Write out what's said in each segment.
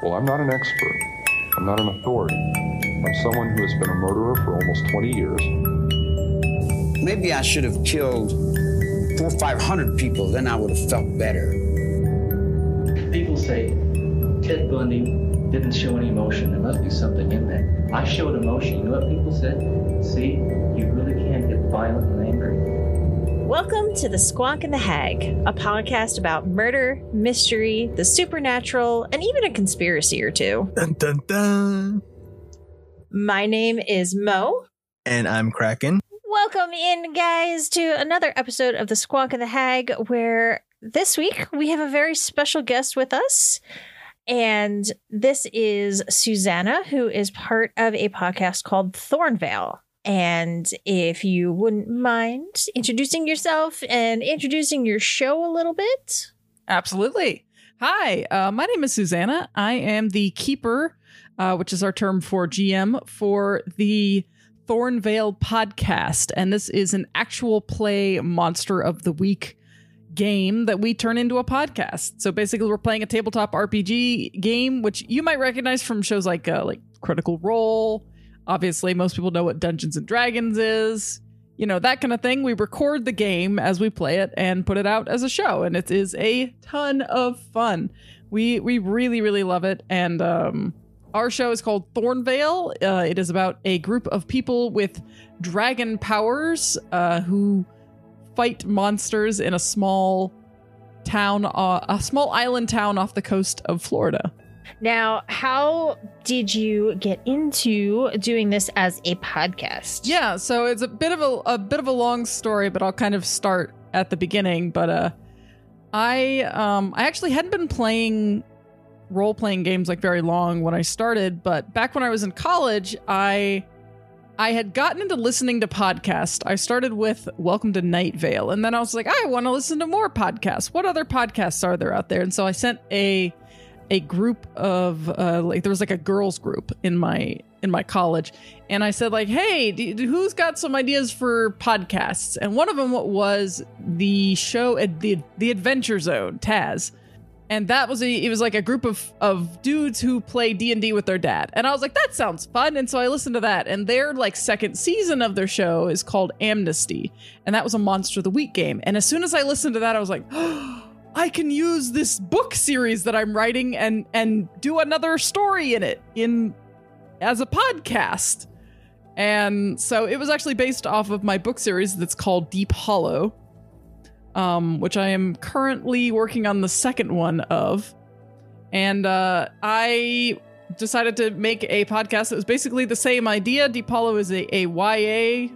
Well, I'm not an expert. I'm not an authority. I'm someone who has been a murderer for almost 20 years. Maybe I should have killed four or five hundred people, then I would have felt better. People say Ted Bundy didn't show any emotion. There must be something in there. I showed emotion. You know what people said? See, you really can't get violent and angry. Welcome to The Squonk and the Hag, a podcast about murder, mystery, the supernatural, and even a conspiracy or two. Dun dun dun. My name is Mo. And I'm Kraken. Welcome in, guys, to another episode of The Squonk and the Hag, where this week we have a very special guest with us. And this is Susannah, who is part of a podcast called Thornvale. And if you wouldn't mind introducing yourself and introducing your show a little bit. Absolutely. Hi, uh, my name is Susannah. I am the keeper, uh, which is our term for GM for the Thornvale podcast. And this is an actual play monster of the week game that we turn into a podcast. So basically, we're playing a tabletop RPG game, which you might recognize from shows like uh, like Critical Role. Obviously, most people know what Dungeons and Dragons is. You know, that kind of thing. We record the game as we play it and put it out as a show, and it is a ton of fun. We we really really love it, and um, our show is called Thornvale. Uh, it is about a group of people with dragon powers uh, who fight monsters in a small town, uh, a small island town off the coast of Florida. Now, how did you get into doing this as a podcast? Yeah, so it's a bit of a, a bit of a long story, but I'll kind of start at the beginning. But uh, I um, I actually hadn't been playing role playing games like very long when I started, but back when I was in college, I I had gotten into listening to podcasts. I started with Welcome to Night Vale, and then I was like, I want to listen to more podcasts. What other podcasts are there out there? And so I sent a a group of uh, like there was like a girls group in my in my college, and I said like, Hey, do, who's got some ideas for podcasts? And one of them was the show at the the Adventure Zone, Taz. And that was a it was like a group of of dudes who play d&d with their dad. And i was like that sounds fun. And so i listened to that. And their like second season of their show is called amnesty. And that was a monster of the week game. And as soon as i listened to that i was like oh, i can use this book series that i'm writing and and do another story in it in as a podcast and so it was actually based off of my book series that's called deep hollow um, which I am currently working on the second one of. And uh, I decided to make a podcast that was basically the same idea. Deep Hollow is a, a YA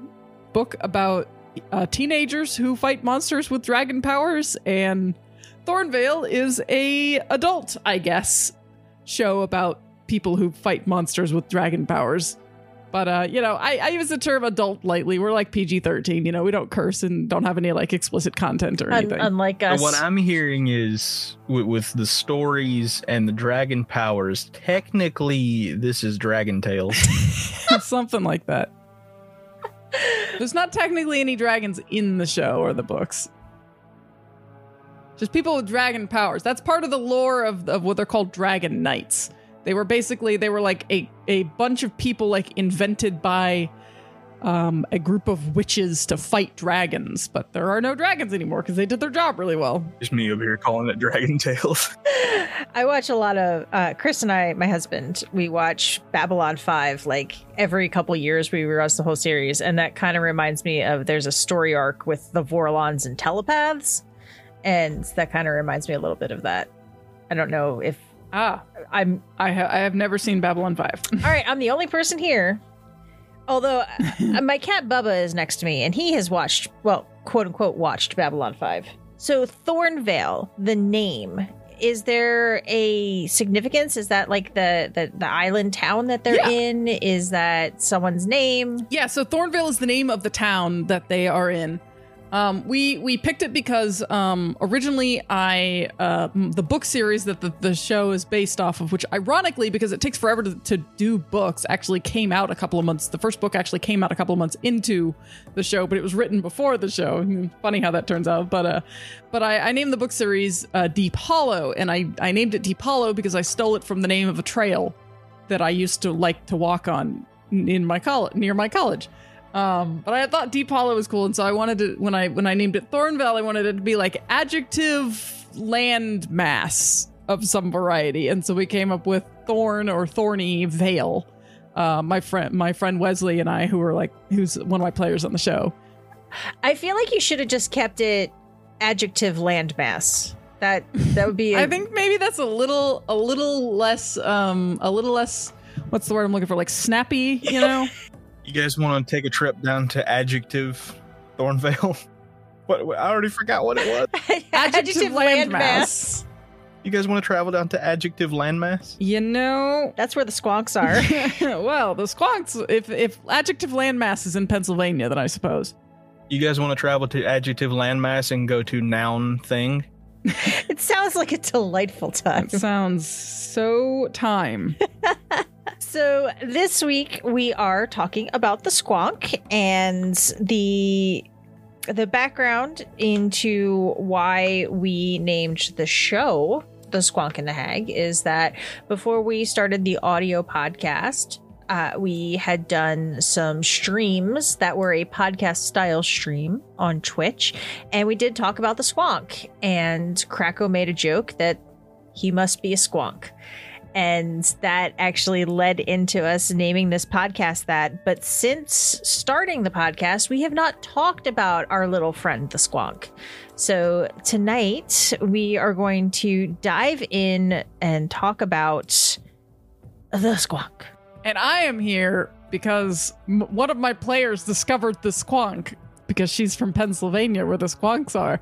book about uh, teenagers who fight monsters with dragon powers, and Thornvale is a adult, I guess, show about people who fight monsters with dragon powers. But uh, you know, I, I use the term adult lightly. We're like PG thirteen. You know, we don't curse and don't have any like explicit content or Un- anything. unlike us. What I'm hearing is with, with the stories and the dragon powers, technically this is Dragon Tales. Something like that. There's not technically any dragons in the show or the books. Just people with dragon powers. That's part of the lore of, of what they're called dragon knights. They were basically they were like a a bunch of people like invented by um, a group of witches to fight dragons, but there are no dragons anymore because they did their job really well. Just me over here calling it Dragon Tales. I watch a lot of uh, Chris and I, my husband, we watch Babylon 5 like every couple years we rewatch the whole series and that kind of reminds me of there's a story arc with the Vorlons and telepaths and that kind of reminds me a little bit of that. I don't know if Ah, I'm I ha- I have never seen Babylon Five. All right, I'm the only person here. Although uh, my cat Bubba is next to me and he has watched, well, quote unquote, watched Babylon 5. So, Thornvale, the name, is there a significance? Is that like the, the, the island town that they're Yeah. in? Is that someone's name? Yeah, so Thornvale is the name of the town that they are in. Um, we we picked it because um, originally I uh, the book series that the, the show is based off of, which ironically because it takes forever to, to do books, actually came out a couple of months. The first book actually came out a couple of months into the show, but it was written before the show. Funny how that turns out, but uh, but I, I named the book series uh, Deep Hollow, and I I named it Deep Hollow because I stole it from the name of a trail that I used to like to walk on in my college near my college. Um, but I thought Deep Hollow was cool, and so I wanted to when I when I named it Thornvale, I wanted it to be like adjective land mass of some variety, and so we came up with Thorn or Thorny Vale. Uh, my friend, my friend Wesley and I, who were like, who's one of my players on the show. I feel like you should have just kept it adjective landmass. That that would be. I think maybe that's a little, a little less, um, a little less. What's the word I'm looking for? Like snappy, you know? You guys want to take a trip down to Adjective Thornvale? What, what- I already forgot what it was. Adjective landmass. You guys want to travel down to Adjective Landmass? You know, That's where the squonks are. well, the squonks. If if adjective landmass is in Pennsylvania, then I suppose. You guys want to travel to Adjective Landmass and go to Noun Thing? it sounds like a delightful time. That sounds so time. So this week we are talking about the squonk and the the background into why we named the show the squonk and the hag is that before we started the audio podcast uh, we had done some streams that were a podcast style stream on Twitch, and we did talk about the squonk. And Kraken made a joke that he must be a squonk and that actually led into us naming this podcast that. But since starting the podcast, we have not talked about our little friend, the squonk. So tonight, we are going to dive in and talk about the squonk. And I am here because m- one of my players discovered the squonk because she's from Pennsylvania where the squonks are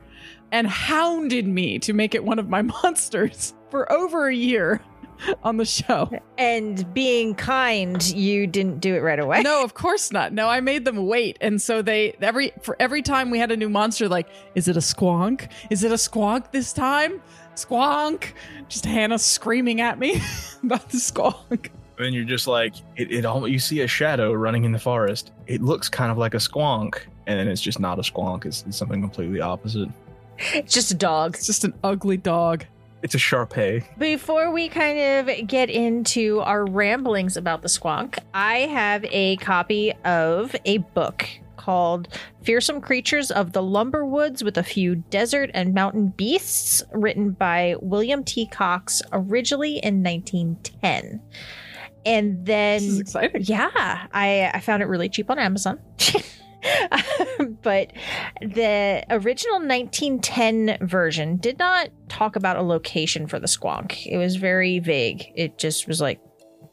and hounded me to make it one of my monsters for over a year on the show. And being kind, you didn't do it right away. No, of course not. No, I made them wait. And so they every for every time we had a new monster like is it a squonk? Is it a squonk this time? Squonk. Just Hannah screaming at me about the squonk. And you're just like, it, it all, you see a shadow running in the forest. It looks kind of like a squonk. And then it's just not a squonk. It's, it's something completely opposite. It's just a dog. It's just an ugly dog. It's a Sharpei. Before we kind of get into our ramblings about the squonk, I have a copy of a book called Fearsome Creatures of the Lumber Woods with a Few Desert and Mountain Beasts, written by William T. Cox originally in 1910. And then This is exciting. yeah, I I found it really cheap on Amazon. but the original 1910 version did not talk about a location for the squonk. It was very vague. It just was like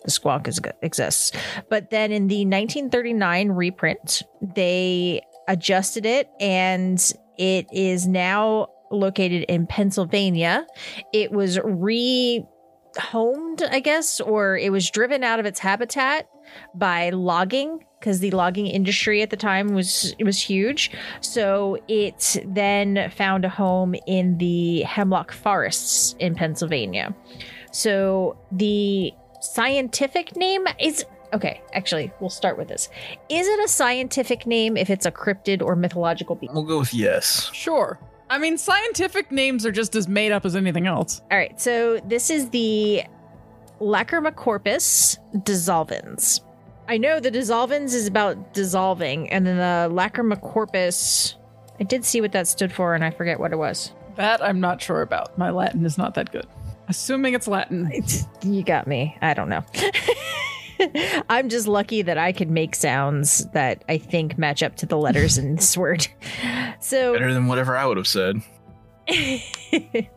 the squonk is, exists. But then in the 1939 reprint, they adjusted it and it is now located in Pennsylvania. It was re homed, I guess, or it was driven out of its habitat by logging because the logging industry at the time was was huge. So it then found a home in the hemlock forests in Pennsylvania. So the scientific name is okay. Actually, we'll start with this. Is it a scientific name if it's a cryptid or mythological beast? We'll go with yes. Sure. I mean, scientific names are just as made up as anything else. All right, so this is the Lacrimacorpus dissolvens. I know the dissolvens is about dissolving, and then the Lacrimacorpus, I did see what that stood for, and I forget what it was. That I'm not sure about. My Latin is not that good. Assuming it's Latin. It's- you got me. I don't know. I'm just lucky that I could make sounds that I think match up to the letters in this word. So Better than whatever I would have said. the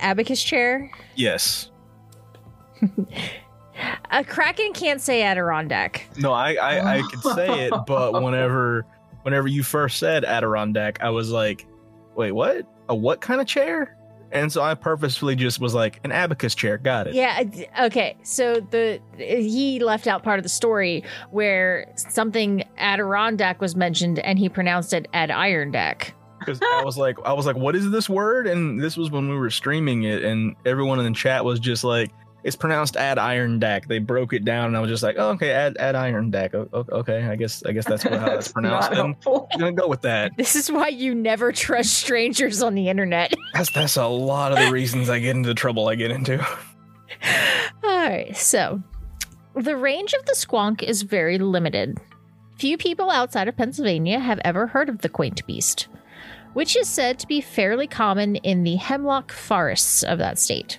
abacus chair. Yes. A kraken can't say Adirondack. No, I I, I could say it, but whenever whenever you first said Adirondack, I was like, wait, what? A what kind of chair? And so I purposefully just was like, an abacus chair. Got it. Yeah. Okay. So the he left out part of the story where something Adirondack was mentioned, and he pronounced it Ad iron deck. because I was like, I was like, what is this word? And this was when we were streaming it, and everyone in the chat was just like, it's pronounced ad iron dac. They broke it down, and I was just like, oh, okay, ad ad iron dac. O- o- Okay, I guess I guess that's what, how it's That's pronounced. not And helpful. I'm gonna go with that. This is why you never trust strangers on the internet. That's that's a lot of the reasons I get into the trouble I get into. All right, so the range of the squonk is very limited. Few people outside of Pennsylvania have ever heard of the quaint beast, which is said to be fairly common in the hemlock forests of that state.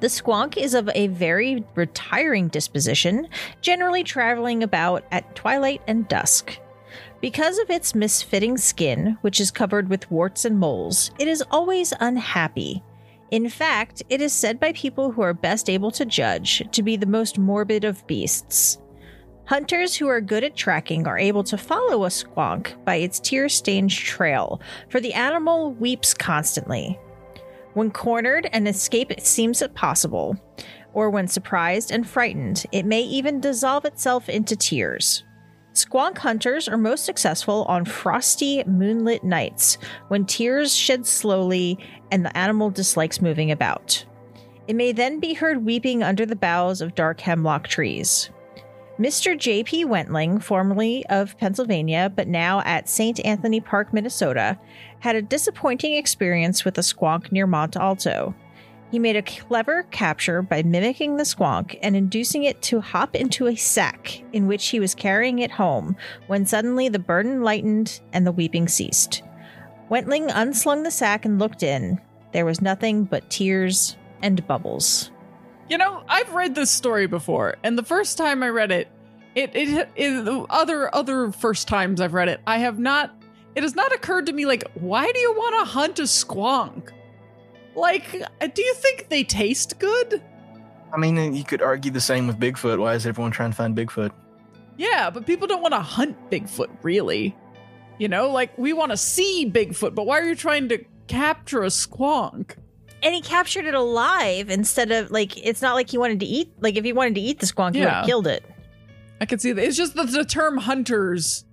The squonk is of a very retiring disposition, generally traveling about at twilight and dusk. Because of its misfitting skin, which is covered with warts and moles, it is always unhappy. In fact, it is said by people who are best able to judge to be the most morbid of beasts. Hunters who are good at tracking are able to follow a squonk by its tear stained trail, for the animal weeps constantly. When cornered, an escape seems impossible, or when surprised and frightened, it may even dissolve itself into tears. Squonk hunters are most successful on frosty, moonlit nights when tears shed slowly and the animal dislikes moving about. It may then be heard weeping under the boughs of dark hemlock trees. Mr. J.P. Wentling, formerly of Pennsylvania but now at St. Anthony Park, Minnesota, had a disappointing experience with a squonk near Mont Alto. He made a clever capture by mimicking the squonk and inducing it to hop into a sack in which he was carrying it home when suddenly the burden lightened and the weeping ceased. Wentling unslung the sack and looked in. There was nothing but tears and bubbles. You know, I've read this story before, and the first time I read it, it it, it other other first times I've read it, I have not. It has not occurred to me like, why do you want to hunt a squonk? Like, do you think they taste good? I mean, uh, you could argue the same with Bigfoot. Why is everyone trying to find Bigfoot? Yeah, but people don't want to hunt Bigfoot, really. You know, like we want to see Bigfoot, but why are you trying to capture a squonk? And he captured it alive instead of like it's not like he wanted to eat like if he wanted to eat the squonk, he would have killed it. I can see that. It's just that the term hunters,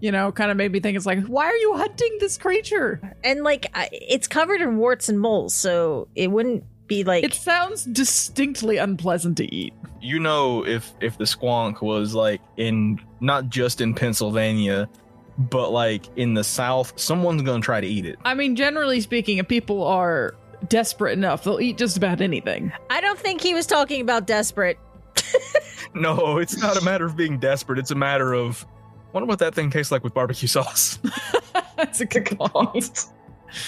you know, kind of made me think it's like, why are you hunting this creature? And like it's covered in warts and moles, so it wouldn't be like It sounds distinctly unpleasant to eat. You know, if if the squonk was like in not just in Pennsylvania, but like in the South, someone's gonna try to eat it. I mean, generally speaking, if people are desperate enough, they'll eat just about anything. I don't think he was talking about desperate. No, it's not a matter of being desperate. It's a matter of wonder what that thing tastes like with barbecue sauce. That's a good point.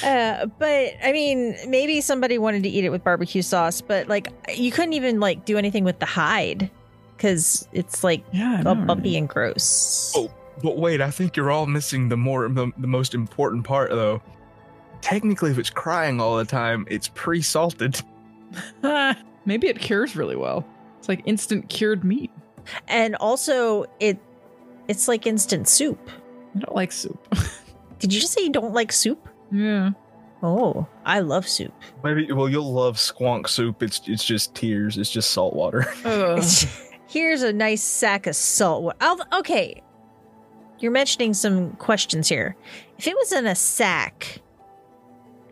Uh, but I mean, maybe somebody wanted to eat it with barbecue sauce, but like you couldn't even like do anything with the hide because it's like Yeah, all bumpy right? and gross. Oh. But wait, I think you're all missing the more the, the most important part though. Technically, if it's crying all the time, it's pre-salted. Maybe it cures really well. It's like instant cured meat. And also, it it's like instant soup. I don't like soup. Did you just say you don't like soup? yeah. Oh, I love soup. Maybe well, you'll love squonk soup. It's it's just tears. It's just salt water. Ugh. Here's a nice sack of salt. wa- I'll, okay, you're mentioning some questions here. If it was in a sack,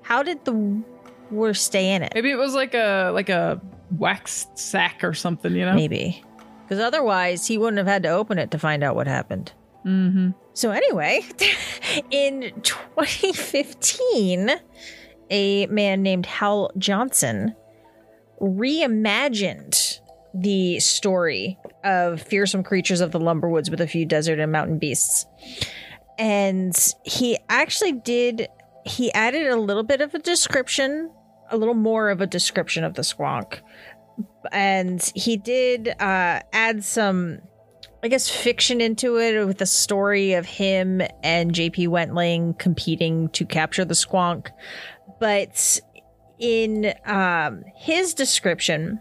how did the water stay in it? Maybe it was like a like a wax sack or something, you know? Maybe, because otherwise he wouldn't have had to open it to find out what happened. Mm-hmm. So anyway, in 2015, a man named Hal Johnson reimagined the story of fearsome creatures of the lumberwoods with a few desert and mountain beasts. And he actually did he added a little bit of a description, a little more of a description of the squonk. And he did uh add some I guess fiction into it with the story of him and JP Wentling competing to capture the squonk. But in um, his description,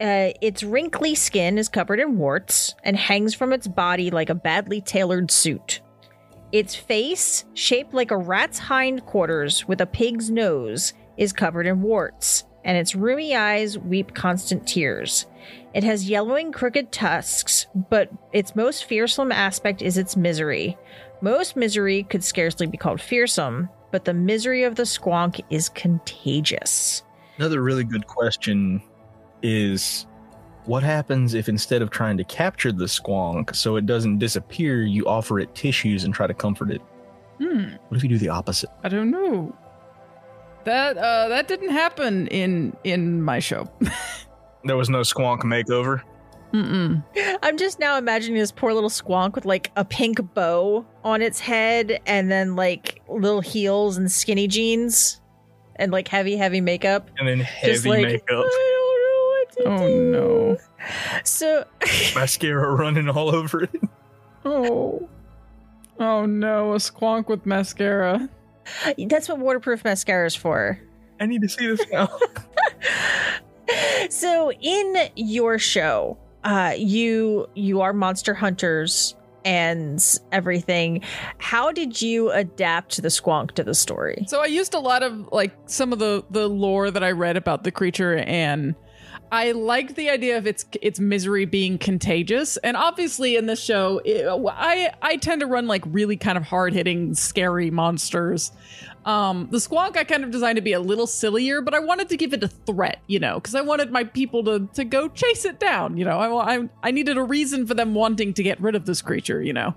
uh, its wrinkly skin is covered in warts and hangs from its body like a badly tailored suit. Its face, shaped like a rat's hindquarters with a pig's nose, is covered in warts, and its rheumy eyes weep constant tears. It has yellowing, crooked tusks, but its most fearsome aspect is its misery. Most misery could scarcely be called fearsome, but the misery of the squonk is contagious. Another really good question is what happens if instead of trying to capture the squonk so it doesn't disappear, you offer it tissues and try to comfort it? Hmm. What if you do the opposite? I don't know. That uh that didn't happen in in my show. There was no squonk makeover. Mm-mm. I'm just now imagining this poor little squonk with like a pink bow on its head and then like little heels and skinny jeans and like heavy, heavy makeup. And then heavy just like, makeup, I don't know what to Oh do. no. So mascara running all over it. Oh. Oh no, a squonk with mascara. That's what waterproof mascara is for. I need to see this now. so in your show, uh, you you are monster hunters and everything. How did you adapt the squonk to the story? So I used a lot of like some of the the lore that I read about the creature and I like the idea of its its misery being contagious, and obviously in this show, it, I I tend to run like really kind of hard hitting, scary monsters. Um, the squonk I kind of designed to be a little sillier, but I wanted to give it a threat, you know, because I wanted my people to to go chase it down. You know, I, I I needed a reason for them wanting to get rid of this creature. You know,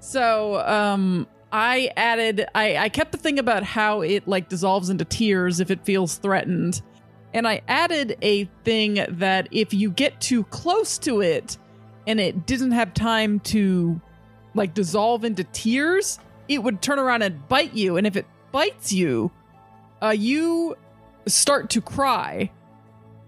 so um, I added I I kept the thing about how it like dissolves into tears if it feels threatened. And I added a thing that if you get too close to it and it didn't have time to like dissolve into tears, it would turn around and bite you. And if it bites you, uh, you start to cry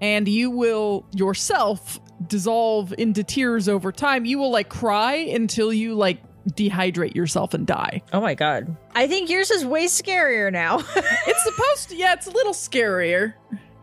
and you will yourself dissolve into tears over time. You will like cry until you like dehydrate yourself and die. Oh my god. I think yours is way scarier now. It's supposed to, yeah, it's a little scarier.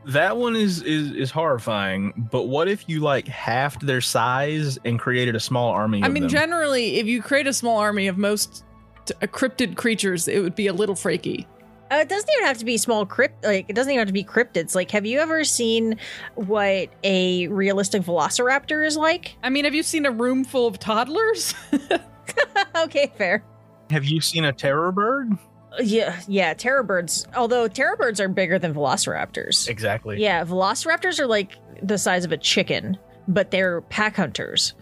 That one is is is horrifying. But what if you like halved their size and created a small army? I of mean, them? generally, if you create a small army of most t- uh, cryptid creatures, it would be a little freaky. Uh, it doesn't even have to be small crypt. Like it doesn't even have to be cryptids. Like, have you ever seen what a realistic Velociraptor is like? I mean, have you seen a room full of toddlers? okay, fair. have you seen a terror bird? Yeah, yeah. Terror birds. Although terror birds are bigger than Velociraptors. Exactly. Yeah, Velociraptors are like the size of a chicken, but they're pack hunters.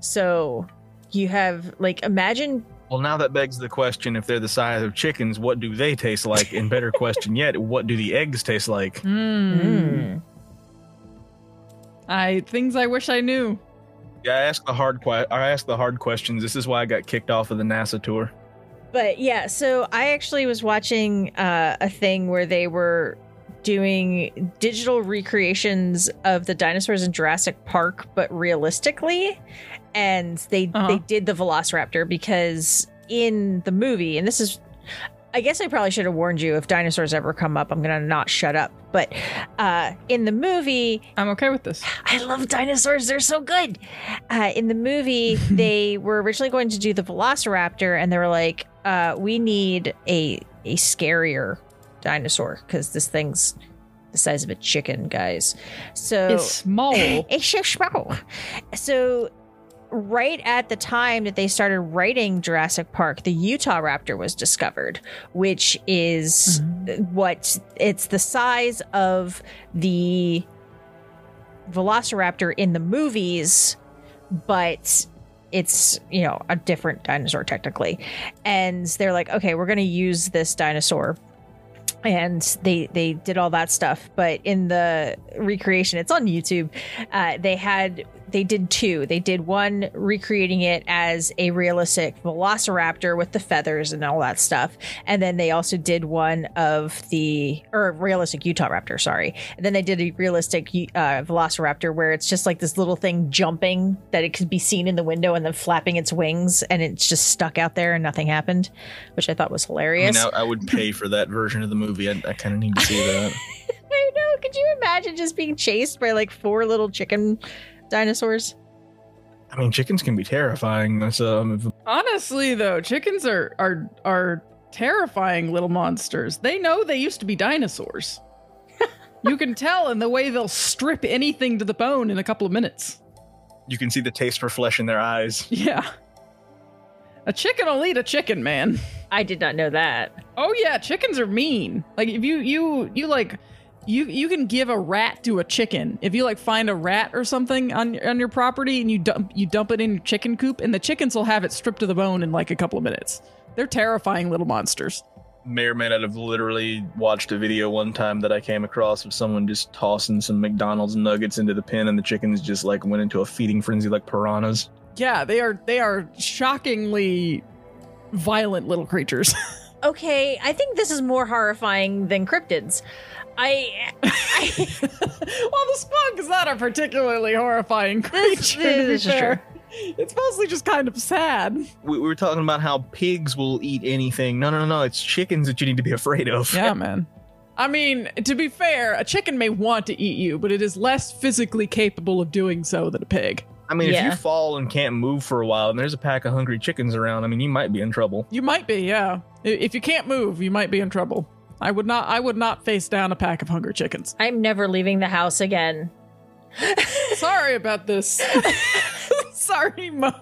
So you have like imagine Well, now that begs the question: if they're the size of chickens, what do they taste like? And better question yet, what do the eggs taste like? Hmm. Mm. I things I wish I knew. Yeah, I ask the hard que- I ask the hard questions. This is why I got kicked off of the NASA tour. But yeah, so I actually was watching uh, a thing where they were doing digital recreations of the dinosaurs in Jurassic Park, but realistically, and they Uh-huh. they did the Velociraptor because in the movie, and this is. I guess I probably should have warned you if dinosaurs ever come up, I'm gonna not shut up. But uh, in the movie, I'm okay with this. I love dinosaurs. They're so good. Uh, in the movie, they were originally going to do the Velociraptor, and they were like, uh, "We need a a scarier dinosaur because this thing's the size of a chicken, guys." So It's small. it's so small. So right at the time that they started writing Jurassic Park, the Utah Raptor was discovered, which is what it's the size of the Velociraptor in the movies, but it's you know a different dinosaur technically. And they're like okay we're going to use this dinosaur. And they they did all that stuff. But in the recreation it's on youtube uh, they had they did two they did one recreating it as a realistic velociraptor with the feathers and all that stuff and then they also did one of the or realistic utah raptor sorry and then they did a realistic uh, velociraptor where it's just like this little thing jumping that it could be seen in the window and then flapping its wings and it's just stuck out there and nothing happened which i thought was I hilarious mean, I, I would pay for that version of the movie. I, I kind of need to see that. I know. Could you imagine just being chased by like four little chicken dinosaurs? I mean, chickens can be terrifying. That's um, Honestly, though, chickens are are are terrifying little monsters. They know they used to be dinosaurs. you can tell in the way they'll strip anything to the bone in a couple of minutes. you can see the taste for flesh in their eyes. Yeah. A chicken will eat a chicken, man. I did not know that. Oh yeah, chickens are mean. Like if you you you like you you can give a rat to a chicken. If you like find a rat or something on on your property and you dump you dump it in your chicken coop and the chickens will have it stripped to the bone in like a couple of minutes. They're terrifying little monsters. May or may not have literally watched a video one time that I came across of someone just tossing some McDonald's nuggets into the pen and the chickens just like went into a feeding frenzy like piranhas. Yeah, they are they are shockingly violent little creatures. Okay, I think this is more horrifying than cryptids. I, I well, the squonk is not a particularly horrifying This- creature. to be this is fair. It's mostly just kind of sad. We, we were talking about how pigs will eat anything. No, no, no, no. It's chickens that you need to be afraid of. Yeah, man. I mean, to be fair, a chicken may want to eat you, but it is less physically capable of doing so than a pig. I mean, if you fall and can't move for a while and there's a pack of hungry chickens around, I mean, you might be in trouble. You might be, yeah. If you can't move, you might be in trouble. I would not. I would not face down a pack of hungry chickens. I'm never leaving the house again. Sorry about this. Sorry, Mo.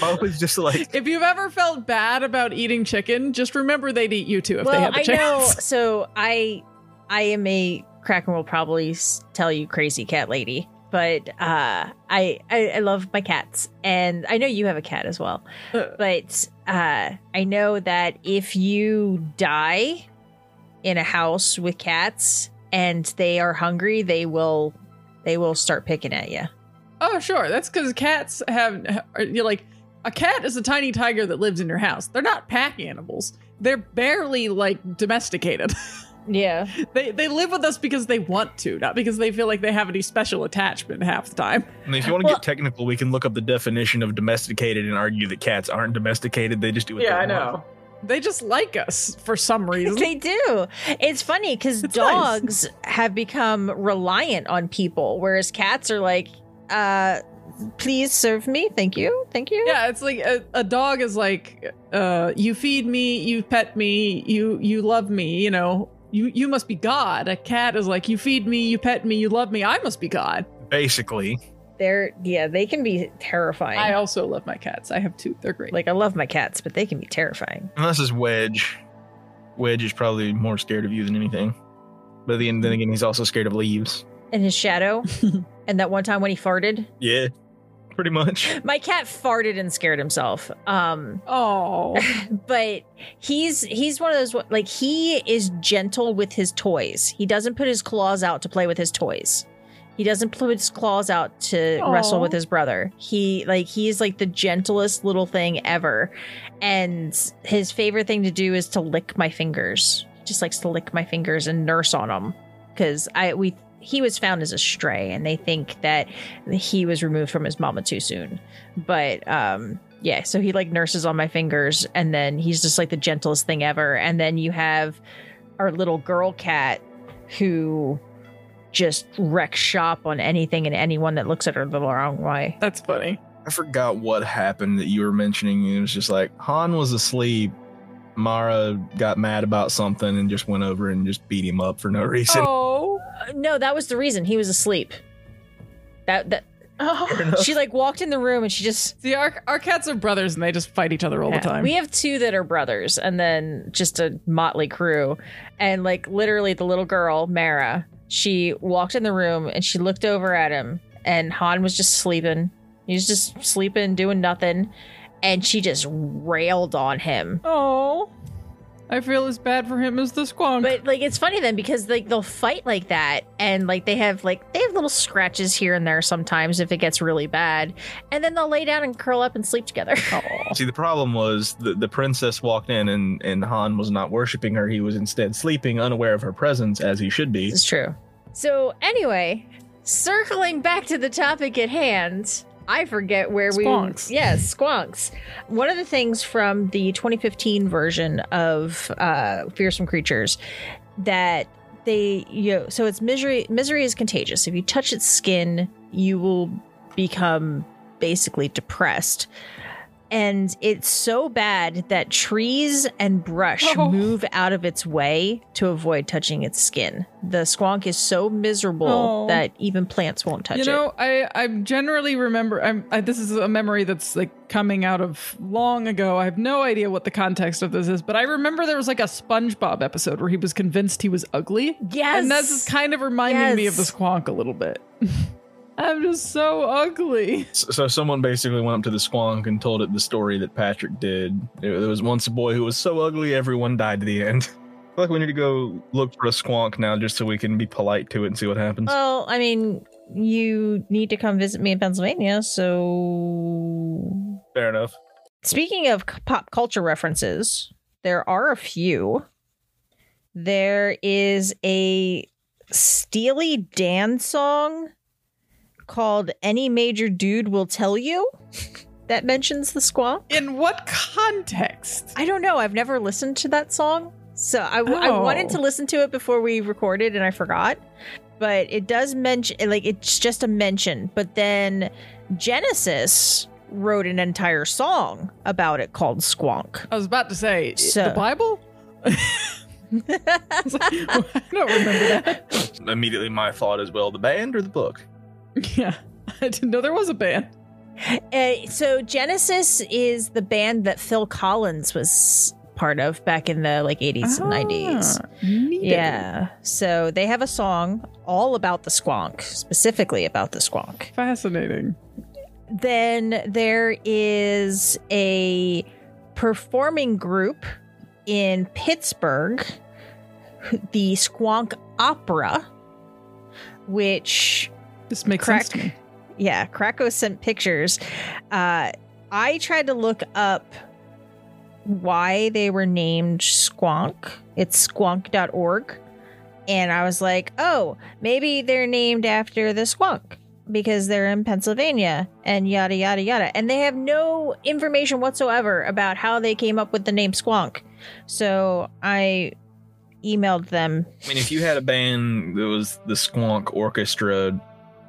Mo was just like, If you've ever felt bad about eating chicken, just remember they'd eat you too if they had the I know. So I, I am a Kraken will probably tell you crazy cat lady, but uh, I, I I love my cats, and I know you have a cat as well. Uh. But uh, I know that if you die in a house with cats and they are hungry, they will they will start picking at you. Oh, sure. That's because cats have. You're like a cat is a tiny tiger that lives in your house. They're not pack animals. They're barely like domesticated. Yeah. they they live with us because they want to, not because they feel like they have any special attachment half the time. and if you want to Well- get technical, we can look up the definition of domesticated and argue that cats aren't domesticated. They just do what they want. Yeah, I know. They just like us for some reason. They do. It's funny because It's nice. dogs have become reliant on people, whereas cats are like, uh, please serve me. Thank you. Thank you. yeah, it's like a, a dog is like, uh, you feed me, you pet me, you you love me. You know, you you must be God. A cat is like, you feed me, you pet me, you love me. I must be God. Basically, They're, yeah, they can be terrifying. I also love my cats. I have two. They're great. like, I love my cats, but they can be terrifying. unless it's Wedge. Wedge is probably more scared of you than anything. But then, then again, he's also scared of leaves. And his shadow. and that one time when he farted, Yeah, pretty much. my cat farted and scared himself. Um, oh, but he's he's one of those like he is gentle with his toys. He doesn't put his claws out to play with his toys. He doesn't put his claws out to Aw. wrestle with his brother. He like he's like the gentlest little thing ever. And his favorite thing to do is to lick my fingers. He just likes to lick my fingers and nurse on them cuz I we he was found as a stray and they think that he was removed from his mama too soon. But um yeah, so he like nurses on my fingers and then he's just like the gentlest thing ever. And then you have our little girl cat who just wrecks shop on anything and anyone that looks at her the wrong way. that's funny. I forgot what happened that you were mentioning. It was just like Han was asleep. Mara got mad about something and just went over and just beat him up for no reason. Oh, no, that was the reason he was asleep. That that oh. Fair enough. she like walked in the room and she just see, our our cats are brothers and they just fight each other all Yeah. the time. We have two that are brothers, and then just a motley crew. And like literally, the little girl Mara, she walked in the room and she looked over at him, and Han was just sleeping. He was just sleeping, doing nothing, and she just railed on him. oh, I feel as bad for him as the squonk. But like, it's funny then because like they'll fight like that, and like they have like they have little scratches here and there sometimes if it gets really bad, and then they'll lay down and curl up and sleep together. See, the problem was the, the princess walked in and, and Han was not worshiping her. He was instead sleeping, unaware of her presence, as he should be. It's true. So anyway, circling back to the topic at hand, I forget where Squonks. we. Yes, squonks. One of the things from the 2015 version of uh, Fearsome Creatures that they you know, so it's misery. Misery is contagious. If you touch its skin, you will become basically depressed. And it's so bad that trees and brush Oh. move out of its way to avoid touching its skin. The squonk is so miserable Oh. that even plants won't touch it. you know, I I generally remember. I'm I, this is a memory that's like coming out of long ago. I have no idea what the context of this is, but I remember there was like a SpongeBob episode where he was convinced he was ugly. Yes, and this is kind of reminding me of the squonk a little bit. I'm just so ugly. So, so someone basically went up to the squonk and told it the story that Patrick did. There there was once a boy who was so ugly everyone died to the end. I feel like we need to go look for a squonk now just so we can be polite to it and see what happens. Well, I mean, you need to come visit me in Pennsylvania, so Fair enough. Speaking of pop culture references, there are a few. There is a Steely Dan song called Any Major Dude Will Tell You that mentions the squonk. In what context? I don't know. I've never listened to that song. So I, w- I Oh. wanted to listen to it before we recorded and I forgot. But it does mention, like, it's just a mention. But then Genesis wrote an entire song about it called Squonk. I was about to say So- the Bible. I, was like, I don't remember that. Immediately, my thought as well: the band or the book. Yeah, I didn't know there was a band. Uh, so Genesis is the band that Phil Collins was part of back in the like 80s and 90s. Ah. Yeah. So they have a song all about the squonk, specifically about the squonk. fascinating. Then there is a performing group in Pittsburgh, the Squonk Opera, which This makes Crack. sense to me. yeah, Kraken sent pictures. Uh, I tried to look up why they were named Squonk. It's squonk.org. And I was like, oh, maybe they're named after the squonk because they're in Pennsylvania and yada, yada, yada. And they have no information whatsoever about how they came up with the name Squonk. So I emailed them. I mean, if you had a band that was the Squonk Orchestra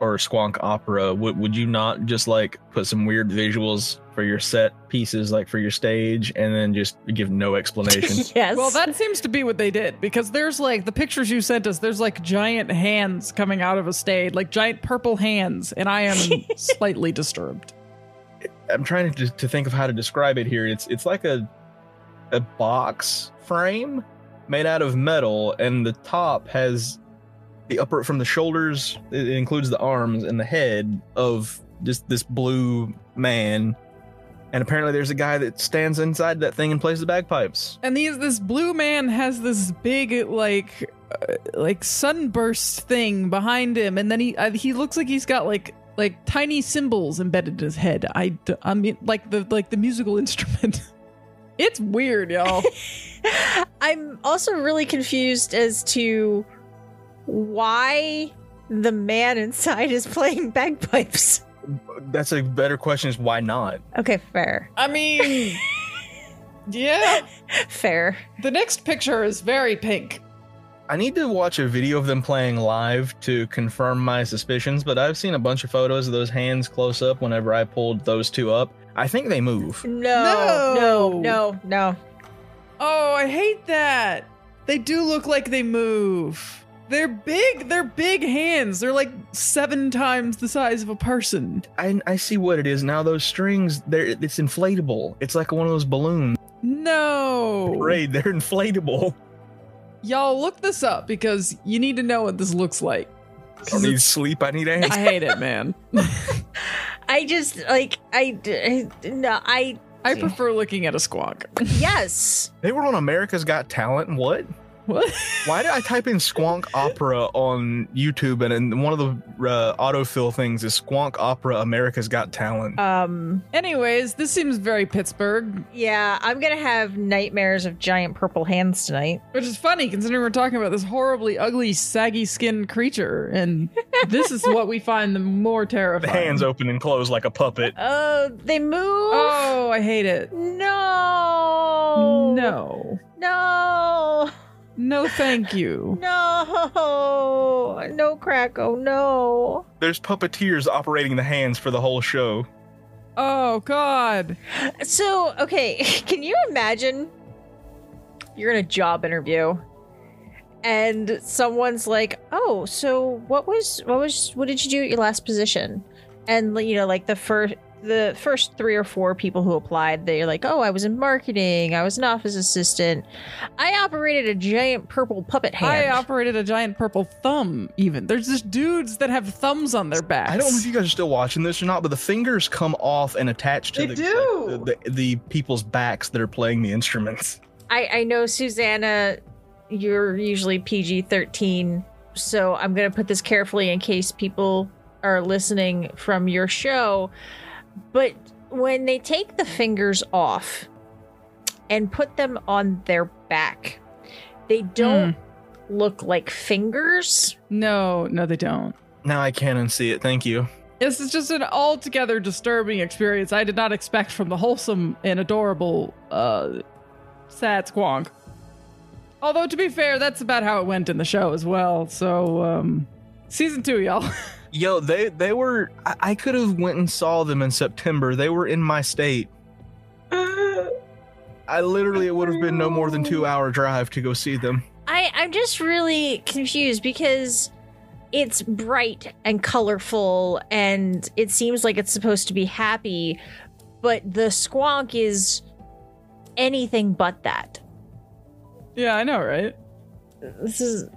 or Squonk Opera, would would you not just like put some weird visuals for your set pieces, like for your stage, and then just give no explanation? yes. Well, that seems to be what they did because there's like the pictures you sent us. There's like giant hands coming out of a stage, like giant purple hands, and I am slightly disturbed. I'm trying to to think of how to describe it here. It's it's like a a box frame made out of metal, and the top has the upper from the shoulders. It includes the arms and the head of just this blue man. And apparently, there's a guy that stands inside that thing and plays the bagpipes. And these this blue man has this big like uh, like sunburst thing behind him, and then he uh, he looks like he's got like like tiny cymbals embedded in his head. i i mean like the like the musical instrument. it's weird, y'all. I'm also really confused as to why the man inside is playing bagpipes. That's a better question: is why not? Okay, fair. I mean, yeah. Fair. The next picture is very pink. I need to watch a video of them playing live to confirm my suspicions, but I've seen a bunch of photos of those hands close up whenever I pulled those two up. I think they move. No, No. no, no, no. Oh, I hate that. They do look like they move. They're big. They're big hands. They're like seven times the size of a person. I, I see what it is now. Those strings, they're it's inflatable. It's like one of those balloons. No. Right, they're inflatable. Y'all look this up because you need to know what this looks like. I need sleep. I need I hate it, man. I just like I d- no I I prefer looking at a squonk. yes. They were on America's Got Talent. What? What? Why did I type in Squonk Opera on YouTube and, and one of the uh, autofill things is Squonk Opera America's Got Talent? Um Anyways, this seems very Pittsburgh, yeah, I'm going to have nightmares of giant purple hands tonight. which is funny considering we're talking about this horribly ugly, saggy skinned creature. And this is what we find the more the terrifying. hands open and close like a puppet. Oh, they move. Oh, I hate it. No. No. No. No, thank you. No. No, Kraken. No. There's puppeteers operating the hands for the whole show. Oh God. So, okay, can you imagine you're in a job interview and someone's like, "Oh, so what was what was what did you do at your last position?" And you know, like the first the first 3 or 4 people who applied, they're like, "Oh, I was in marketing. I was an office assistant. I operated a giant purple puppet hand." I operated a giant purple thumb. Even there's just dudes that have thumbs on their backs. I don't know if you guys are still watching this or not, but the fingers come off and attach to They the, do. like, the, the the people's backs that are playing the instruments. I, I know Susannah, you're usually PG 13, so I'm going to put this carefully in case people are listening from your show. But when they take the fingers off and put them on their back, they don't look like fingers. No, no, they don't. Now I can unsee it. Thank you. This is just an altogether disturbing experience I did not expect from the wholesome and adorable uh sad squonk. Although to be fair, that's about how it went in the show as well. So um season 2, y'all. Yo, they they were. I, I could have went and saw them in September. They were in my state. I literally it would have been no more than two hour drive to go see them. I, I'm just really confused because it's bright and colorful and it seems like it's supposed to be happy, but the squonk is anything but that. yeah, I know, right? This is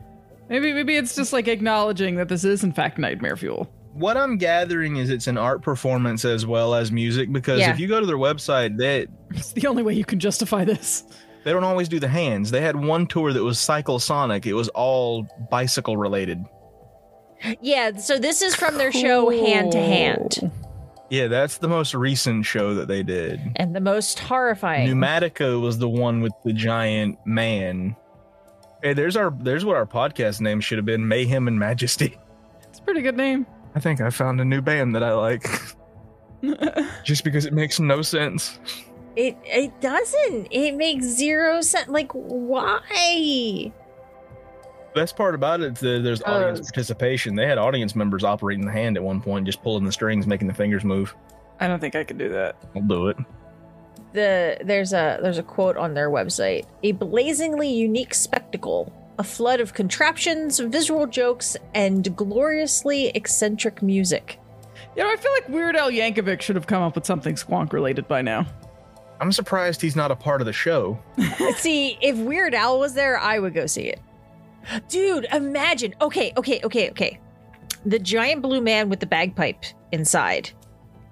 Maybe maybe it's just like acknowledging that this is in fact nightmare fuel. What I'm gathering is it's an art performance as well as music because Yeah. if you go to their website, they It's the only way you can justify this. they don't always do the hands. They had one tour that was Cycle Sonic. It was all bicycle related. yeah. So this is from their show Hand to Hand, Yeah, that's the most recent show that they did. and the most horrifying. Pneumatica was the one with the giant man. Hey, there's our there's what our podcast name should have been: Mayhem and Majesty. It's a pretty good name. I think I found a new band that I like, just because it makes no sense. it it doesn't. It makes zero sense. Like why? Best part about it, is that there's oh. audience participation. They had audience members operating the hand at one point, just pulling the strings, making the fingers move. I don't think I could do that. I'll do it. The there's a there's a quote on their website. A blazingly unique spectacle a flood of contraptions visual jokes and gloriously eccentric music. You know, I feel like Weird Al Yankovic should have come up with something squonk related by now. I'm surprised he's not a part of the show. see if weird al was there i would go see it. Dude imagine. Okay okay okay okay. The giant blue man with the bagpipe inside.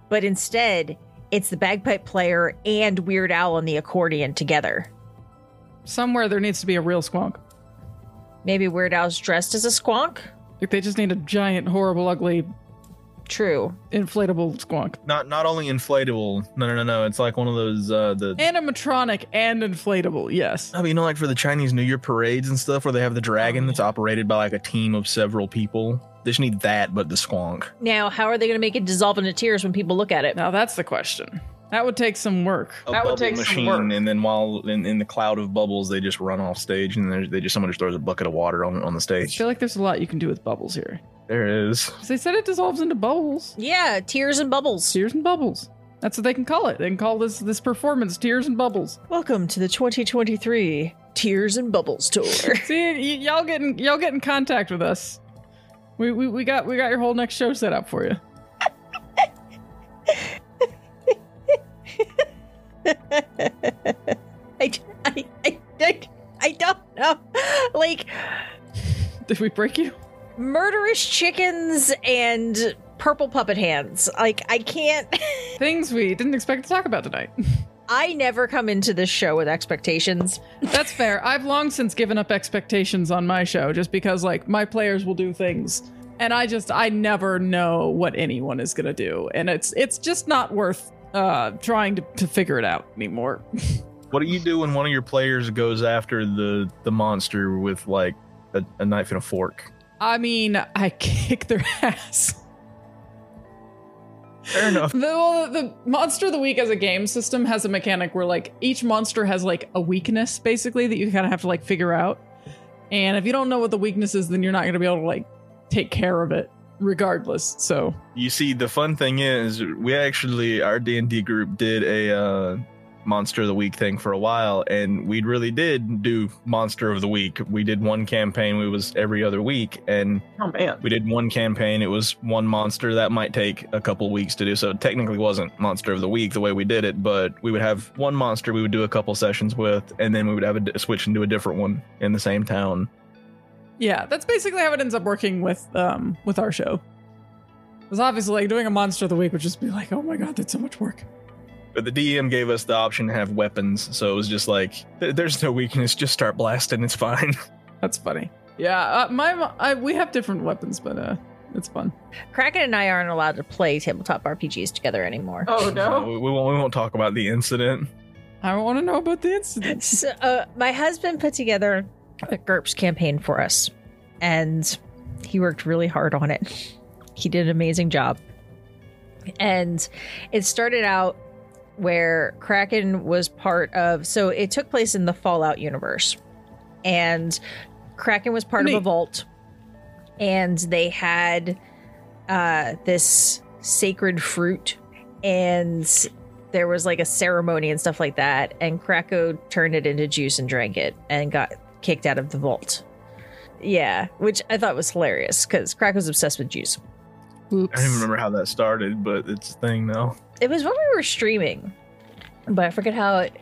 But instead it's the bagpipe player and weird al on the accordion together Somewhere there needs to be a real squonk. maybe weird al's dressed as a squonk Like they just need a giant, horrible, ugly, true inflatable squonk. Not not only inflatable. No, no, no, no. It's like one of those uh the. Animatronic and inflatable, yes. I mean, you know, like for the Chinese New Year parades and stuff, where they have the dragon that's operated by like a team of several people. They just need that, but the squonk. Now, how are they going to make it dissolve into tears when people look at it? Now that's the question. That would take some work. A that would bubble take some machine, work. and then while in, in the cloud of bubbles, they just run off stage, and there's- they just someone just throws a bucket of water on on the stage. I feel like there's a lot you can do with bubbles here. There it is. 'Cause They said it dissolves into bubbles. Yeah, tears and bubbles. Tears and bubbles. That's what they can call it. They can call this this performance tears and bubbles. Welcome to the 2023 Tears and Bubbles tour. See, y- y'all get in, y'all get in contact with us. We, we we got we got your whole next show set up for you. I, I, I, I, I don't know. Like, Did we break you? murderous chickens and purple puppet hands. Like, I can't. Things we didn't expect to talk about tonight. I never come into this show with expectations. That's fair. I've long since given up expectations on my show just because like my players will do things and I just I never know what anyone is going to do and it's it's just not worth uh trying to, to figure it out anymore. What do you do when one of your players goes after the the monster with like a, a knife and a fork? I mean, I kick their ass. Fair enough. The, well, the monster of the week as a game system has a mechanic where like each monster has like a weakness basically that you kind of have to like figure out. And if you don't know what the weakness is, then you're not going to be able to like take care of it regardless. So You see, the fun thing is, we actually our D and D group did a uh, monster of the week thing for a while, and we really did do monster of the week. We did one campaign; we was every other week, and Oh man. we did one campaign. It was one monster that might take a couple weeks to do. So it technically wasn't monster of the week the way we did it, but we would have one monster we would do a couple sessions with, and then we would have a d- switch into a different one in the same town. yeah, that's basically how it ends up working with um with our show. Because obviously, like doing a monster of the week would just be like, oh my god, that's so much work. But the DM gave us the option to have weapons, so it was just like, there's no weakness, just start blasting, it's fine. That's funny. Yeah, uh, my I, we have different weapons, but uh, it's fun. Kraken and I aren't allowed to play tabletop RPGs together anymore. Oh no. we, we won't, we won't talk about the incident. I want to know about the incident. So, uh, my husband put together a GURPS campaign for us, and he worked really hard on it. He did an amazing job. And it started out where Kraken was part of, so it took place in the Fallout universe, and Kraken was part of a vault, and they had uh, this sacred fruit, and there was like a ceremony and stuff like that, and Krako turned it into juice and drank it and got kicked out of the vault. Yeah, which I thought was hilarious because Krako's obsessed with juice. Oops. I don't even remember how that started, but it's a thing now. It was when we were streaming, but I forget how it.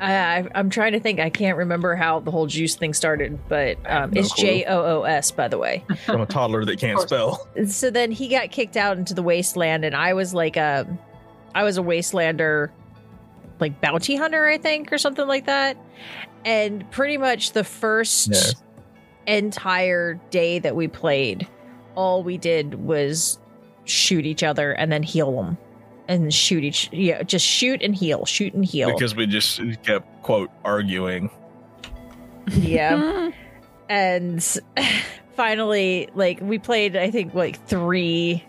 I, I I'm trying to think. I can't remember how the whole juice thing started, but um, no it's. J O O S by the way. From a toddler that can't spell. so then he got kicked out into the wasteland and i was like a i was a wastelander like bounty hunter i think or something like that and pretty much the first Yes. entire day that we played all we did was shoot each other and then heal them and shoot each yeah just shoot and heal shoot and heal Because we just kept, quote, arguing. yeah and finally like we played i think like three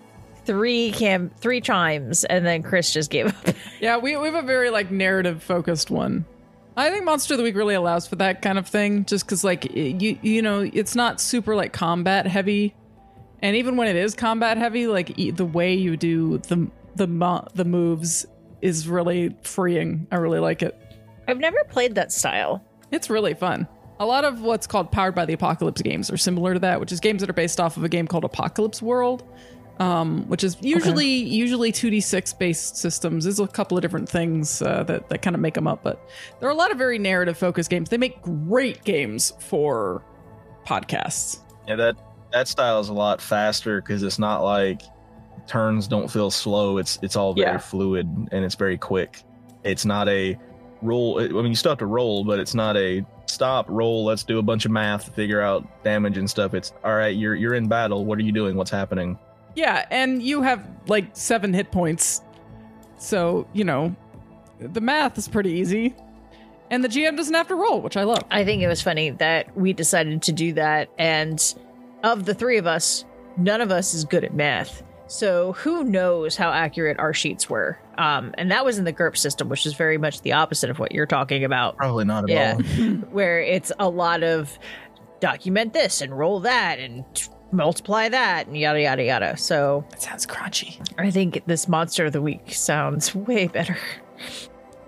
three cam three times and then chris just gave up Yeah, we, we have a very like narrative focused one. I think Monster of the Week really allows for that kind of thing, just because like you you know it's not super like combat heavy, and even when it is combat heavy, like e- the way you do the the mo- the moves is really freeing. I really like it. i've never played that style It's really fun. A lot of what's called Powered by the Apocalypse games are similar to that, which is games that are based off of a game called Apocalypse World, um, which is usually usually 2d6 based systems. There's a couple of different things uh, that, that kind of make them up, but there are a lot of very narrative focused games. They make great games for podcasts. Yeah, that that style is a lot faster because it's not like turns don't feel slow. It's it's all very Yeah. fluid and it's very quick. It's not a roll. I mean, you still have to roll, but it's not a stop roll. Let's do a bunch of math to figure out damage and stuff. It's all right. You're you're in battle. What are you doing? What's happening? Yeah, and you have like seven hit points. So, you know, the math is pretty easy. And the GM doesn't have to roll, which I love. i think it was funny that we decided to do that and of the three of us none of us is good at math so who knows how accurate our sheets were um, and that was in the GURP system which is very much the opposite of what you're talking about Probably not at Yeah. all. where it's a lot of document this and roll that and t- multiply that and yada yada yada. So That sounds crunchy. I think this monster of the week sounds way better.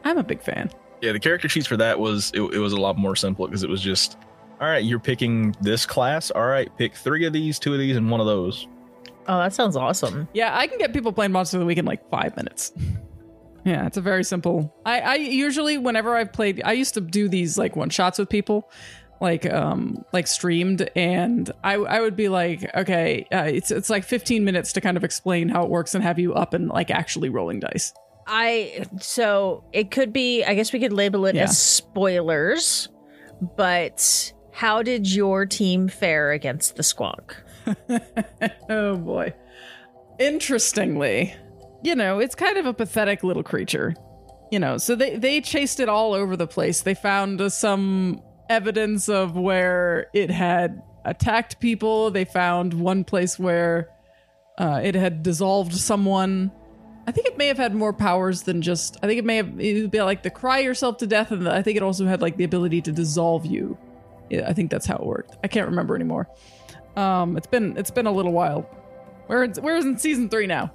I'm a big fan. Yeah, the character sheets for that was it, it was a lot more simple because it was just all right. You're picking this class. All right, pick three of these, two of these, and one of those. Oh, that sounds awesome. Yeah, I can get people playing Monster of the Week in like five minutes. Yeah, it's a very simple. I, I usually, whenever I've played, I used to do these like one shots with people, like um like streamed, and I I would be like, okay, uh, it's it's like 15 minutes to kind of explain how it works and have you up and like actually rolling dice. I so it could be I guess we could label it Yeah. as spoilers, but how did your team fare against the squonk? oh boy. Interestingly, you know, it's kind of a pathetic little creature. You know, so they they chased it all over the place. They found uh, some evidence of where it had attacked people. They found one place where uh, it had dissolved someone. I think it may have had more powers than just. I think it may have it would be like the cry yourself to death, and the, I think it also had like the ability to dissolve you. I think that's how it worked. I can't remember anymore. Um, it's been it's been a little while, We're in, we're in season three now.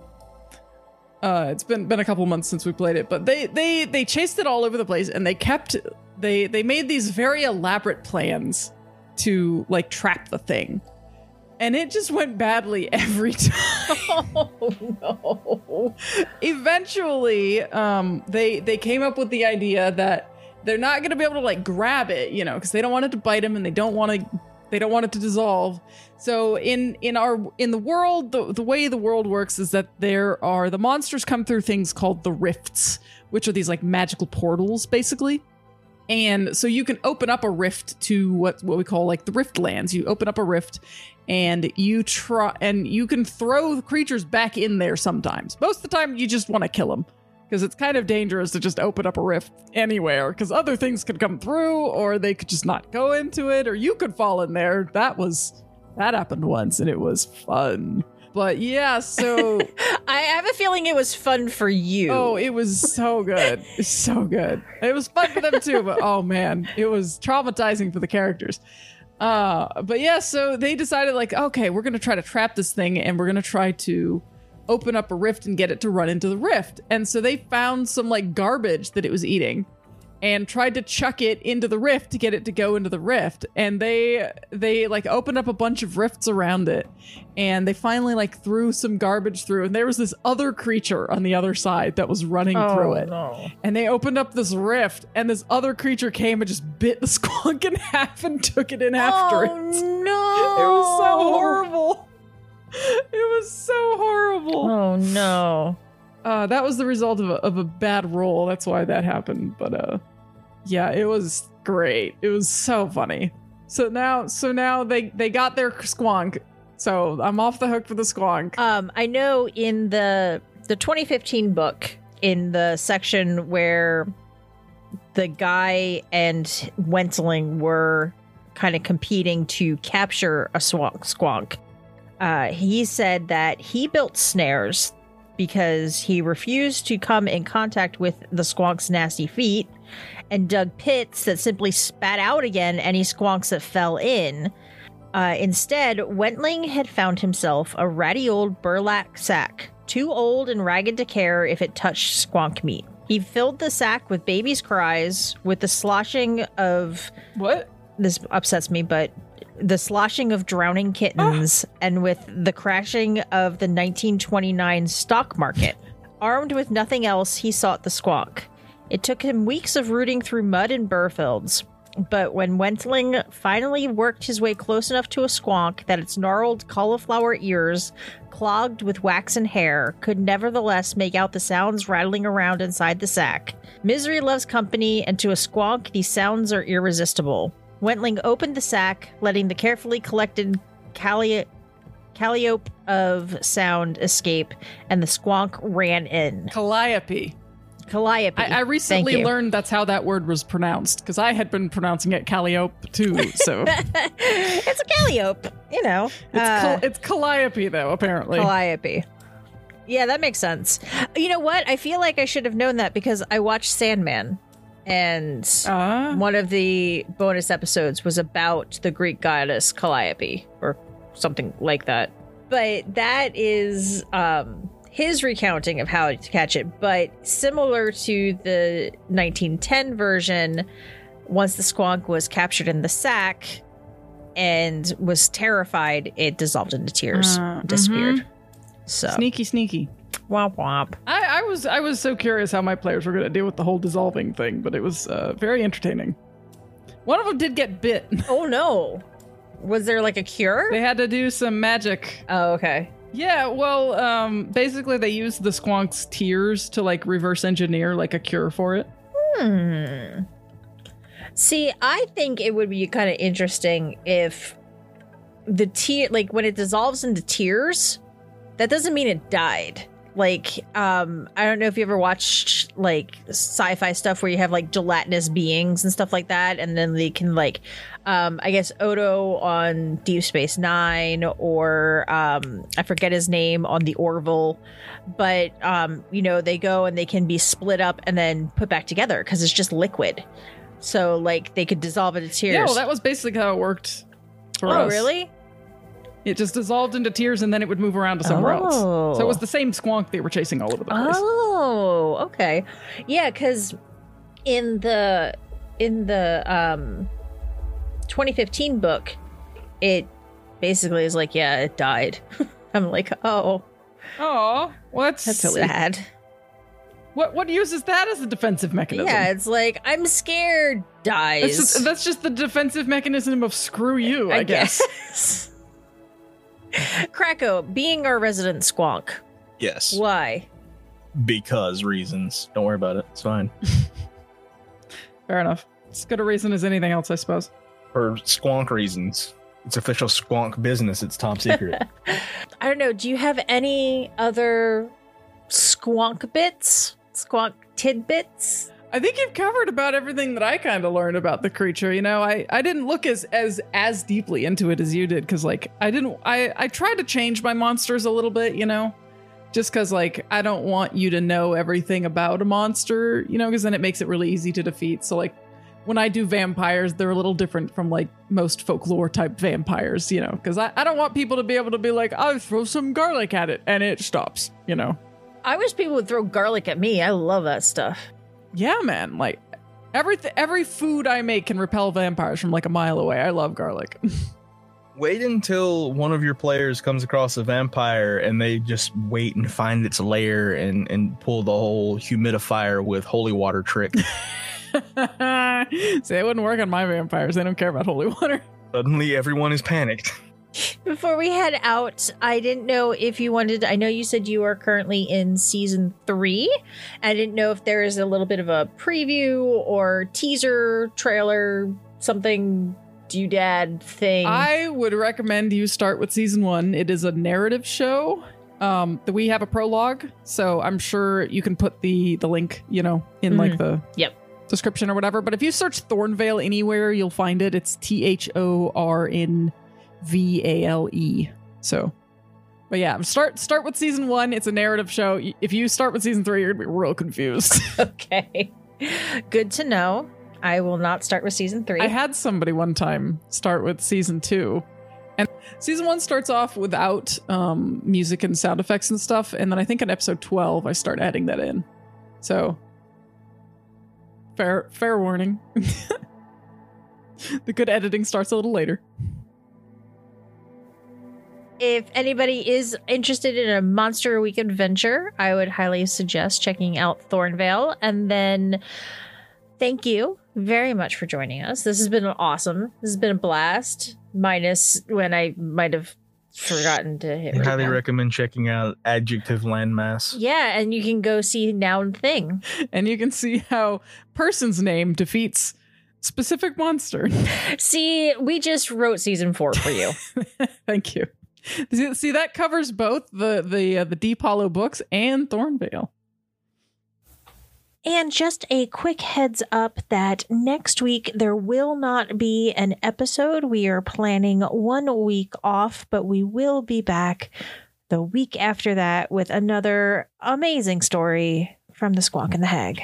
Uh, it's been been a couple months since we played it, but they they they chased it all over the place, and they kept they they made these very elaborate plans to like trap the thing, and it just went badly every time. Oh no. Eventually, um, they they came up with the idea that they're not going to be able to like grab it, you know, because they don't want it to bite them and they don't want to they don't want it to dissolve. So in in our in the world, the, the way the world works is that there are the monsters come through things called the rifts, which are these like magical portals, basically. And so you can open up a rift to what what we call like the rift lands. You open up a rift and you try and you can throw the creatures back in there sometimes. Most of the time you just want to kill them because it's kind of dangerous to just open up a rift anywhere because other things could come through or they could just not go into it or you could fall in there. That was that happened once and it was fun. But yeah, so I have a feeling it was fun for you. Oh, it was so good. So good. It was fun for them too, but oh man, it was traumatizing for the characters. Uh, but yeah, so they decided like, okay, we're gonna try to trap this thing and we're gonna try to open up a rift and get it to run into the rift. And so they found some like garbage that it was eating and tried to chuck it into the rift to get it to go into the rift and they they like opened up a bunch of rifts around it and they finally like threw some garbage through and there was this other creature on the other side that was running oh, through it no. and they opened up this rift and this other creature came and just bit the squonk in half and took it in after oh, it no. it was so horrible it was so horrible Oh no. uh, that was the result of a, of a bad roll. That's why that happened. But uh, yeah, it was great. It was so funny. So now, so now they they got their squonk. So I'm off the hook for the squonk. Um, I know in the the 2015 book, in the section where the guy and Wentling were kind of competing to capture a squonk, squonk, uh, he said that he built snares because he refused to come in contact with the squonk's nasty feet and dug pits that simply spat out again any squonks that fell in. Uh, instead, Wentling had found himself a ratty old burlap sack, too old and ragged to care if it touched squonk meat. He filled the sack with babies' cries, with the sloshing of What? this upsets me, but the sloshing of drowning kittens ah. and with the crashing of the 1929 stock market. Armed with nothing else, he sought the squonk. It took him weeks of rooting through mud and burr fields, but when Wentling finally worked his way close enough to a squonk that its gnarled cauliflower ears, clogged with waxen hair, could nevertheless make out the sounds rattling around inside the sack. Misery loves company, and to a squonk, these sounds are irresistible. Wentling opened the sack, letting the carefully collected calli- calliope of sound escape, and the squonk ran in. Calliope. Calliope. I, I recently learned that's how that word was pronounced because I had been pronouncing it Calliope too. So it's it's a calliope, you know. cal- uh, it's Calliope though apparently. Calliope. Yeah, that makes sense. You know what? I feel like I should have known that because I watched Sandman, and Ah. one of the bonus episodes was about the Greek goddess Calliope or something like that. But that is um, his recounting of how to catch it. But similar to the 1910 version, once the squonk was captured in the sack and was terrified, it dissolved into tears, Uh, disappeared. So Sneaky, sneaky. Womp womp. I, I was I was so curious how my players were going to deal with the whole dissolving thing, but it was uh, very entertaining. One of them did get bit. Oh no. Was there like a cure? they had to do some magic. Oh, okay. Yeah, well, um, basically they used the squonk's tears to like reverse engineer like a cure for it. Hmm. See, I think it would be kind of interesting if the tear, like when it dissolves into tears, that doesn't mean it died. Like, um, I don't know if you ever watched like sci-fi stuff where you have like gelatinous beings and stuff like that, and then they can like, um, I guess Odo on Deep Space Nine, or um, I forget his name on the Orville, but um, you know they go and they can be split up and then put back together because it's just liquid. So like they could dissolve into tears. Yeah, well, that was basically how it worked for oh, us. really? It just dissolved into tears and then it would move around to somewhere else. So it was Oh. the same squonk they were chasing all over the place. Oh, okay. Yeah, because in the in the um 2015 book, it basically is like, yeah, it died. I'm like, oh, Oh, what's that's sad. What what uses that as a defensive mechanism? Yeah, it's like I'm scared. Dies. That's just, that's just the defensive mechanism of screw you, I, guess. guess. Krako, being our resident squonk, Yes. why? Because reasons. Don't worry about it. It's fine. Fair enough. It's good a reason as anything else, I suppose. For squonk reasons. It's official squonk business. It's top secret. I don't know. Do you have any other squonk bits? Squonk tidbits? I think you've covered about everything that I kind of learned about the creature. You know, I, I didn't look as as as deeply into it as you did because like I didn't I I tried to change my monsters a little bit. You know, just because like I don't want you to know everything about a monster. You know, because then it makes it really easy to defeat. So like when I do vampires, they're a little different from like most folklore type vampires. You know, because I I don't want people to be able to be like I throw some garlic at it and it stops. You know. I wish people would throw garlic at me. I love that stuff. Yeah, man. Like every every food I make can repel vampires from like a mile away. I love garlic. wait until one of your players comes across a vampire and they just wait and find its lair and, and pull the whole humidifier with holy water trick. See, it wouldn't work on my vampires. They don't care about holy water. Suddenly everyone is panicked. Before we head out, I didn't know if you wanted. I know you said you are currently in season three. I didn't know if there is a little bit of a preview or teaser, trailer, something doodad thing. I would recommend you start with season one. It is a narrative show. Um, that we have a prologue, so I'm sure you can put the the link, you know, in like the Yep. description or whatever. But if you search Thornvale anywhere, you'll find it. It's T H O R N V A L E. So, but yeah, start start with season one. It's a narrative show. If you start with season three, you're gonna be real confused. okay, good to know. I will not start with season three. I had somebody one time start with season two. And season one starts off without um, music and sound effects and stuff. And then I think in episode 12, I start adding that in. So, fair, fair warning. the good editing starts a little later. If anybody is interested in a monster week adventure, I would highly suggest checking out Thornvale. And then thank you very much for joining us. This has been awesome. This has been a blast, minus when I might have forgotten to hit. I highly record. recommend checking out Adjective Landmass. Yeah, and you can go see Noun Thing. And you can see how person's name defeats specific monster. See, we just wrote season four for you. Thank you. See, that covers both the the uh, the Deep Hollow books and Thornvale. And just a quick heads up that next week there will not be an episode. We are planning one week off, but we will be back the week after that with another amazing story from the Squonk and the Hag.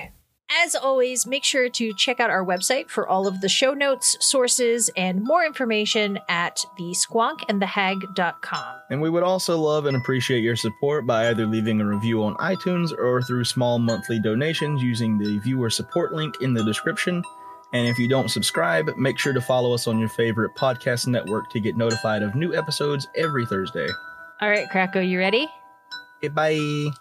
As always, make sure to check out our website for all of the show notes, sources, and more information at thesquonkandthehag.com. And we would also love and appreciate your support by either leaving a review on iTunes or through small monthly donations using the viewer support link in the description. And if you don't subscribe, make sure to follow us on your favorite podcast network to get notified of new episodes every Thursday. All right, Krako, you ready? Okay, bye.